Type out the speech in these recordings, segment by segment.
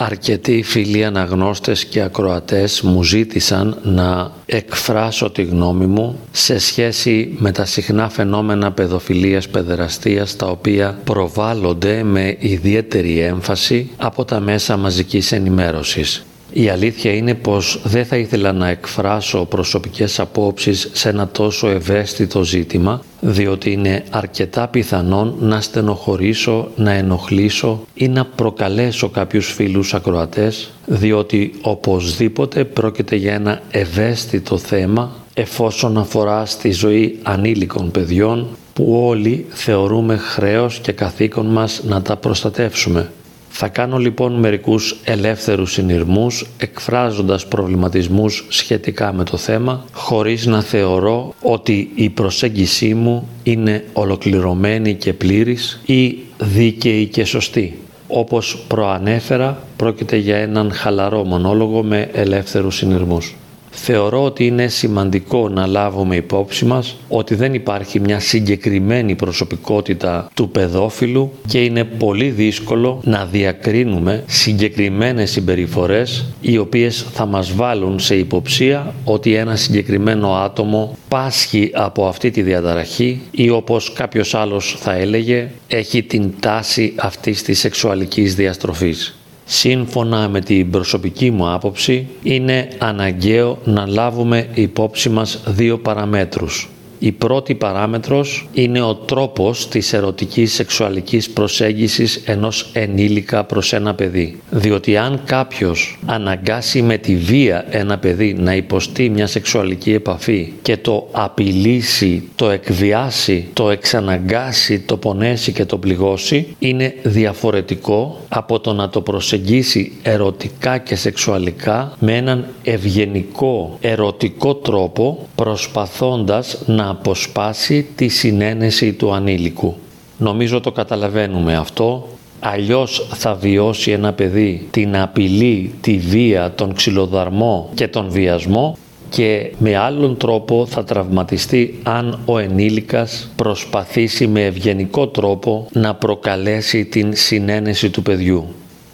Αρκετοί φίλοι αναγνώστες και ακροατές μου ζήτησαν να εκφράσω τη γνώμη μου σε σχέση με τα συχνά φαινόμενα παιδοφιλίας παιδεραστίας τα οποία προβάλλονται με ιδιαίτερη έμφαση από τα μέσα μαζικής ενημέρωσης. Η αλήθεια είναι πως δεν θα ήθελα να εκφράσω προσωπικές απόψεις σε ένα τόσο ευαίσθητο ζήτημα, διότι είναι αρκετά πιθανόν να στενοχωρήσω, να ενοχλήσω ή να προκαλέσω κάποιους φίλους ακροατές, διότι οπωσδήποτε πρόκειται για ένα ευαίσθητο θέμα εφόσον αφορά στη ζωή ανήλικων παιδιών που όλοι θεωρούμε χρέος και καθήκον μας να τα προστατεύσουμε. Θα κάνω λοιπόν μερικούς ελεύθερους συνειρμούς εκφράζοντας προβληματισμούς σχετικά με το θέμα χωρίς να θεωρώ ότι η προσέγγισή μου είναι ολοκληρωμένη και πλήρης ή δίκαιη και σωστή. Όπως προανέφερα πρόκειται για έναν χαλαρό μονόλογο με ελεύθερους συνειρμούς. Θεωρώ ότι είναι σημαντικό να λάβουμε υπόψη μας ότι δεν υπάρχει μια συγκεκριμένη προσωπικότητα του παιδόφιλου και είναι πολύ δύσκολο να διακρίνουμε συγκεκριμένες συμπεριφορές οι οποίες θα μας βάλουν σε υποψία ότι ένα συγκεκριμένο άτομο πάσχει από αυτή τη διαταραχή ή όπως κάποιος άλλος θα έλεγε έχει την τάση αυτής της σεξουαλικής διαστροφής. Σύμφωνα με την προσωπική μου άποψη, είναι αναγκαίο να λάβουμε υπόψη μας δύο παραμέτρους. Η πρώτη παράμετρος είναι ο τρόπος της ερωτικής σεξουαλικής προσέγγισης ενός ενήλικα προς ένα παιδί. Διότι αν κάποιος αναγκάσει με τη βία ένα παιδί να υποστεί μια σεξουαλική επαφή και το απειλήσει, το εκβιάσει, το εξαναγκάσει, το πονέσει και το πληγώσει, είναι διαφορετικό από το να το προσεγγίσει ερωτικά και σεξουαλικά με έναν ευγενικό ερωτικό τρόπο προσπαθώντας να αποσπάσει τη συνένεση του ανήλικου. Νομίζω το καταλαβαίνουμε αυτό, αλλιώς θα βιώσει ένα παιδί την απειλή, τη βία, τον ξυλοδαρμό και τον βιασμό και με άλλον τρόπο θα τραυματιστεί αν ο ενήλικας προσπαθήσει με ευγενικό τρόπο να προκαλέσει την συνένεση του παιδιού.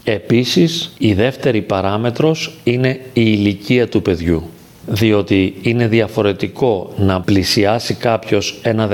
Επίσης, η δεύτερη παράμετρος είναι η ηλικία του παιδιού διότι είναι διαφορετικό να πλησιάσει κάποιος ένα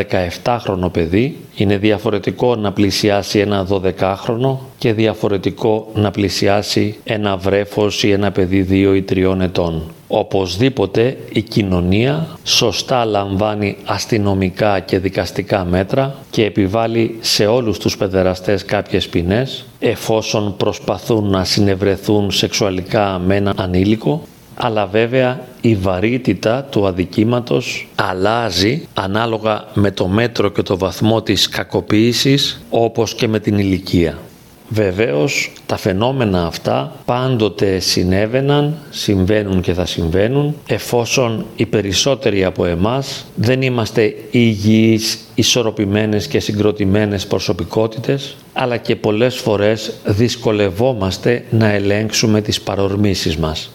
17χρονο παιδί, είναι διαφορετικό να πλησιάσει ένα 12χρονο και διαφορετικό να πλησιάσει ένα βρέφος ή ένα παιδί 2 ή 3 ετών. Οπωσδήποτε η κοινωνία σωστά λαμβάνει αστυνομικά και δικαστικά μέτρα και επιβάλλει σε όλους τους παιδεραστές κάποιες ποινές εφόσον προσπαθούν να συνευρεθούν σεξουαλικά με έναν ανήλικο αλλά βέβαια η βαρύτητα του αδικήματος αλλάζει ανάλογα με το μέτρο και το βαθμό της κακοποίησης όπως και με την ηλικία. Βεβαίως τα φαινόμενα αυτά πάντοτε συνέβαιναν, συμβαίνουν και θα συμβαίνουν εφόσον οι περισσότεροι από εμάς δεν είμαστε υγιείς, ισορροπημένες και συγκροτημένες προσωπικότητες αλλά και πολλές φορές δυσκολευόμαστε να ελέγξουμε τις παρορμήσεις μας.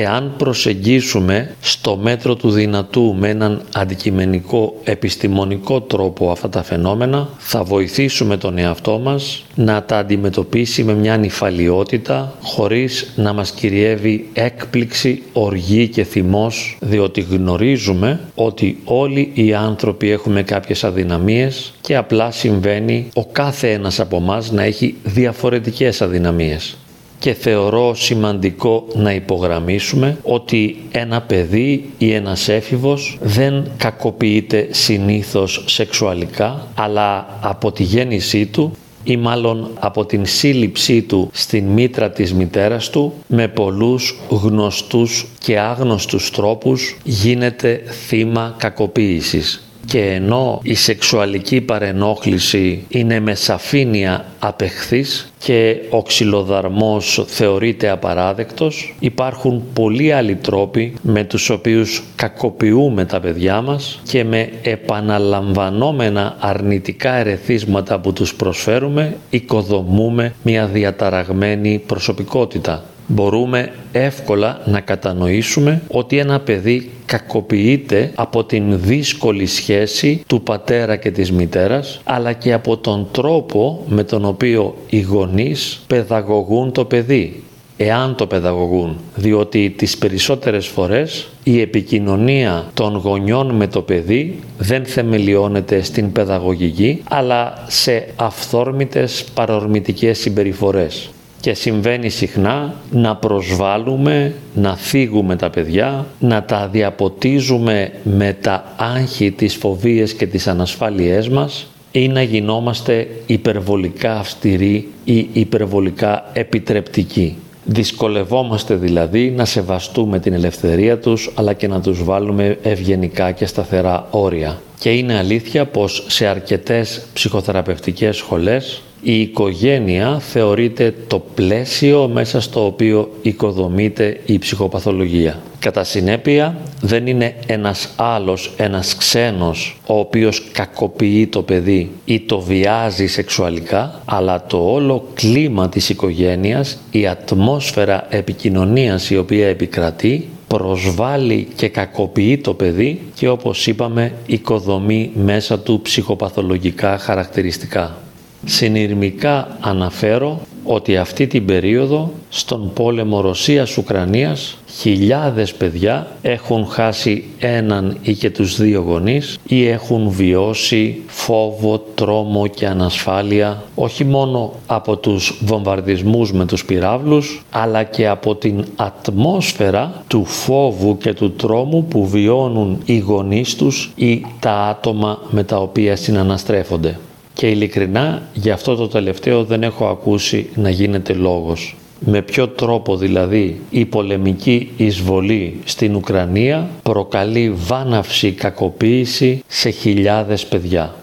Εάν προσεγγίσουμε στο μέτρο του δυνατού με έναν αντικειμενικό επιστημονικό τρόπο αυτά τα φαινόμενα, θα βοηθήσουμε τον εαυτό μας να τα αντιμετωπίσει με μια νυφαλιότητα χωρίς να μας κυριεύει έκπληξη, οργή και θυμός, διότι γνωρίζουμε ότι όλοι οι άνθρωποι έχουμε κάποιες αδυναμίες και απλά συμβαίνει ο κάθε ένας από μας να έχει διαφορετικές αδυναμίες και θεωρώ σημαντικό να υπογραμμίσουμε ότι ένα παιδί ή ένας έφηβος δεν κακοποιείται συνήθως σεξουαλικά αλλά από τη γέννησή του ή μάλλον από την σύλληψή του στην μήτρα της μητέρας του με πολλούς γνωστούς και άγνωστους τρόπους γίνεται θύμα κακοποίησης και ενώ η σεξουαλική παρενόχληση είναι με σαφήνεια απεχθής και ο ξυλοδαρμός θεωρείται απαράδεκτος, υπάρχουν πολλοί άλλοι τρόποι με τους οποίους κακοποιούμε τα παιδιά μας και με επαναλαμβανόμενα αρνητικά ερεθίσματα που τους προσφέρουμε οικοδομούμε μια διαταραγμένη προσωπικότητα μπορούμε εύκολα να κατανοήσουμε ότι ένα παιδί κακοποιείται από την δύσκολη σχέση του πατέρα και της μητέρας αλλά και από τον τρόπο με τον οποίο οι γονείς παιδαγωγούν το παιδί. Εάν το παιδαγωγούν, διότι τις περισσότερες φορές η επικοινωνία των γονιών με το παιδί δεν θεμελιώνεται στην παιδαγωγική, αλλά σε αυθόρμητες παρορμητικές συμπεριφορές και συμβαίνει συχνά να προσβάλλουμε, να φύγουμε τα παιδιά, να τα διαποτίζουμε με τα άγχη, τις φοβίες και τις ανασφάλειές μας ή να γινόμαστε υπερβολικά αυστηροί ή υπερβολικά επιτρεπτικοί. Δυσκολευόμαστε δηλαδή να σεβαστούμε την ελευθερία τους αλλά και να τους βάλουμε ευγενικά και σταθερά όρια. Και είναι αλήθεια πως σε αρκετές ψυχοθεραπευτικές σχολές η οικογένεια θεωρείται το πλαίσιο μέσα στο οποίο οικοδομείται η ψυχοπαθολογία. Κατά συνέπεια δεν είναι ένας άλλος, ένας ξένος ο οποίος κακοποιεί το παιδί ή το βιάζει σεξουαλικά αλλά το όλο κλίμα της οικογένειας, η ατμόσφαιρα επικοινωνίας η οποία επικρατεί προσβάλλει και κακοποιεί το παιδί και όπως είπαμε οικοδομεί μέσα του ψυχοπαθολογικά χαρακτηριστικά. Συνειρμικά αναφέρω ότι αυτή την περίοδο στον πόλεμο Ρωσίας-Ουκρανίας χιλιάδες παιδιά έχουν χάσει έναν ή και τους δύο γονείς ή έχουν βιώσει φόβο, τρόμο και ανασφάλεια όχι μόνο από τους βομβαρδισμούς με τους πυράβλους αλλά και από την ατμόσφαιρα του φόβου και του τρόμου που βιώνουν οι γονείς τους ή τα άτομα με τα οποία συναναστρέφονται και ειλικρινά για αυτό το τελευταίο δεν έχω ακούσει να γίνεται λόγος. Με ποιο τρόπο δηλαδή η πολεμική εισβολή στην Ουκρανία προκαλεί βάναυση κακοποίηση σε χιλιάδες παιδιά.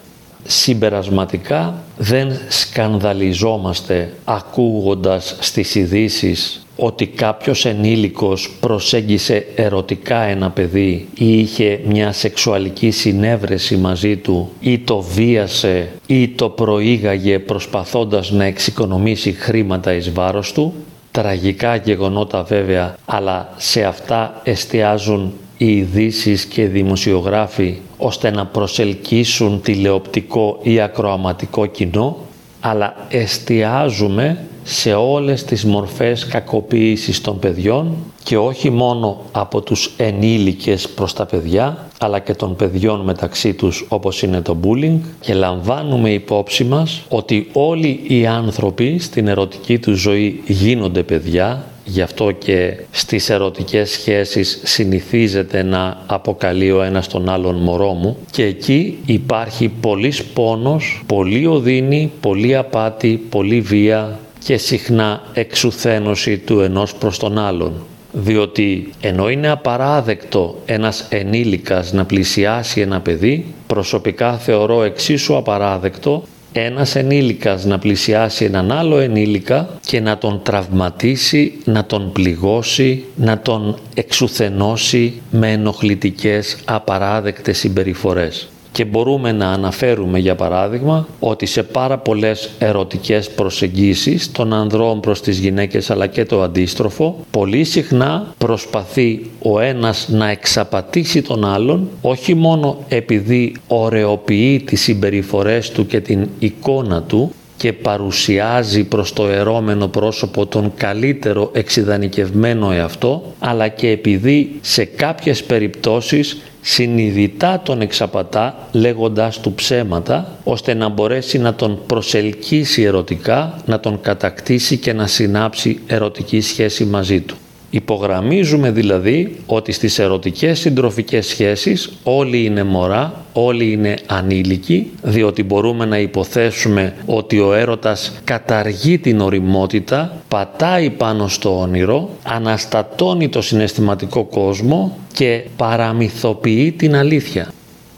Συμπερασματικά δεν σκανδαλιζόμαστε ακούγοντας στις ειδήσεις ότι κάποιος ενήλικος προσέγγισε ερωτικά ένα παιδί ή είχε μια σεξουαλική συνέβρεση μαζί του ή το βίασε ή το προήγαγε προσπαθώντας να εξοικονομήσει χρήματα εις βάρος του. Τραγικά γεγονότα βέβαια, αλλά σε αυτά εστιάζουν οι ειδήσει και οι δημοσιογράφοι ώστε να προσελκύσουν τηλεοπτικό ή ακροαματικό κοινό, αλλά εστιάζουμε σε όλες τις μορφές κακοποίησης των παιδιών και όχι μόνο από τους ενήλικες προς τα παιδιά αλλά και των παιδιών μεταξύ τους όπως είναι το bullying. Και λαμβάνουμε υπόψη μας ότι όλοι οι άνθρωποι στην ερωτική τους ζωή γίνονται παιδιά Γι' αυτό και στις ερωτικές σχέσεις συνηθίζεται να αποκαλεί ο ένας τον άλλον μωρό μου και εκεί υπάρχει πολύς πόνος, πολλή οδύνη, πολλή απάτη, πολλή βία, και συχνά εξουθένωση του ενός προς τον άλλον. Διότι ενώ είναι απαράδεκτο ένας ενήλικας να πλησιάσει ένα παιδί, προσωπικά θεωρώ εξίσου απαράδεκτο ένας ενήλικας να πλησιάσει έναν άλλο ενήλικα και να τον τραυματίσει, να τον πληγώσει, να τον εξουθενώσει με ενοχλητικές απαράδεκτες συμπεριφορές και μπορούμε να αναφέρουμε για παράδειγμα ότι σε πάρα πολλές ερωτικές προσεγγίσεις των ανδρών προς τις γυναίκες αλλά και το αντίστροφο πολύ συχνά προσπαθεί ο ένας να εξαπατήσει τον άλλον όχι μόνο επειδή ωρεοποιεί τις συμπεριφορές του και την εικόνα του και παρουσιάζει προς το ερώμενο πρόσωπο τον καλύτερο εξειδανικευμένο εαυτό, αλλά και επειδή σε κάποιες περιπτώσεις συνειδητά τον εξαπατά λέγοντάς του ψέματα ώστε να μπορέσει να τον προσελκύσει ερωτικά, να τον κατακτήσει και να συνάψει ερωτική σχέση μαζί του. Υπογραμμίζουμε δηλαδή ότι στις ερωτικές συντροφικές σχέσεις όλοι είναι μωρά, όλοι είναι ανήλικοι, διότι μπορούμε να υποθέσουμε ότι ο έρωτας καταργεί την οριμότητα, πατάει πάνω στο όνειρο, αναστατώνει το συναισθηματικό κόσμο και παραμυθοποιεί την αλήθεια.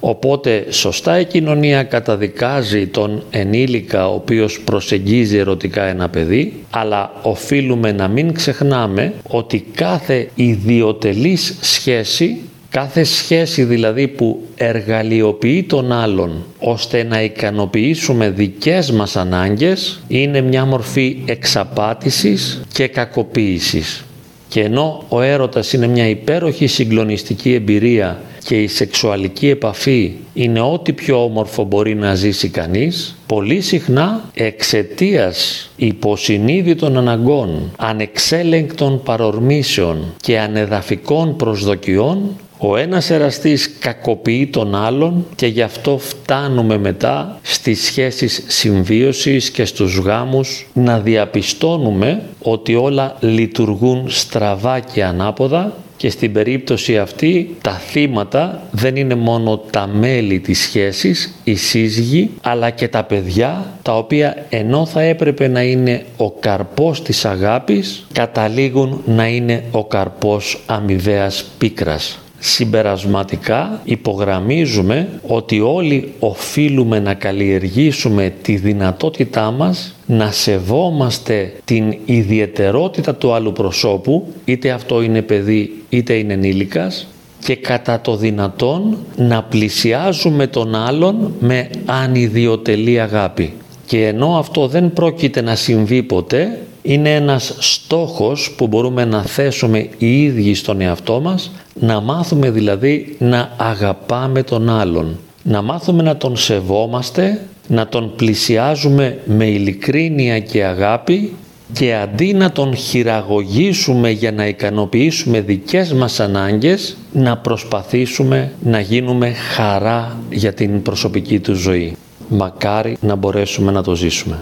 Οπότε σωστά η κοινωνία καταδικάζει τον ενήλικα ο οποίος προσεγγίζει ερωτικά ένα παιδί, αλλά οφείλουμε να μην ξεχνάμε ότι κάθε ιδιωτελής σχέση, κάθε σχέση δηλαδή που εργαλειοποιεί τον άλλον ώστε να ικανοποιήσουμε δικές μας ανάγκες, είναι μια μορφή εξαπάτησης και κακοποίησης. Και ενώ ο έρωτας είναι μια υπέροχη συγκλονιστική εμπειρία και η σεξουαλική επαφή είναι ό,τι πιο όμορφο μπορεί να ζήσει κανείς, πολύ συχνά εξαιτίας υποσυνείδητων αναγκών, ανεξέλεγκτων παρορμήσεων και ανεδαφικών προσδοκιών ο ένας εραστής κακοποιεί τον άλλον και γι' αυτό φτάνουμε μετά στις σχέσεις συμβίωσης και στους γάμους να διαπιστώνουμε ότι όλα λειτουργούν στραβά και ανάποδα και στην περίπτωση αυτή τα θύματα δεν είναι μόνο τα μέλη της σχέσης, οι σύζυγοι, αλλά και τα παιδιά τα οποία ενώ θα έπρεπε να είναι ο καρπός της αγάπης, καταλήγουν να είναι ο καρπός αμοιβαίας πίκρας. Συμπερασματικά υπογραμμίζουμε ότι όλοι οφείλουμε να καλλιεργήσουμε τη δυνατότητά μας να σεβόμαστε την ιδιαιτερότητα του άλλου προσώπου, είτε αυτό είναι παιδί είτε είναι ενήλικας, και κατά το δυνατόν να πλησιάζουμε τον άλλον με ανιδιοτελή αγάπη. Και ενώ αυτό δεν πρόκειται να συμβεί ποτέ, είναι ένας στόχος που μπορούμε να θέσουμε οι ίδιοι στον εαυτό μας, να μάθουμε δηλαδή να αγαπάμε τον άλλον, να μάθουμε να τον σεβόμαστε, να τον πλησιάζουμε με ειλικρίνεια και αγάπη και αντί να τον χειραγωγήσουμε για να ικανοποιήσουμε δικές μας ανάγκες, να προσπαθήσουμε να γίνουμε χαρά για την προσωπική του ζωή. Μακάρι να μπορέσουμε να το ζήσουμε.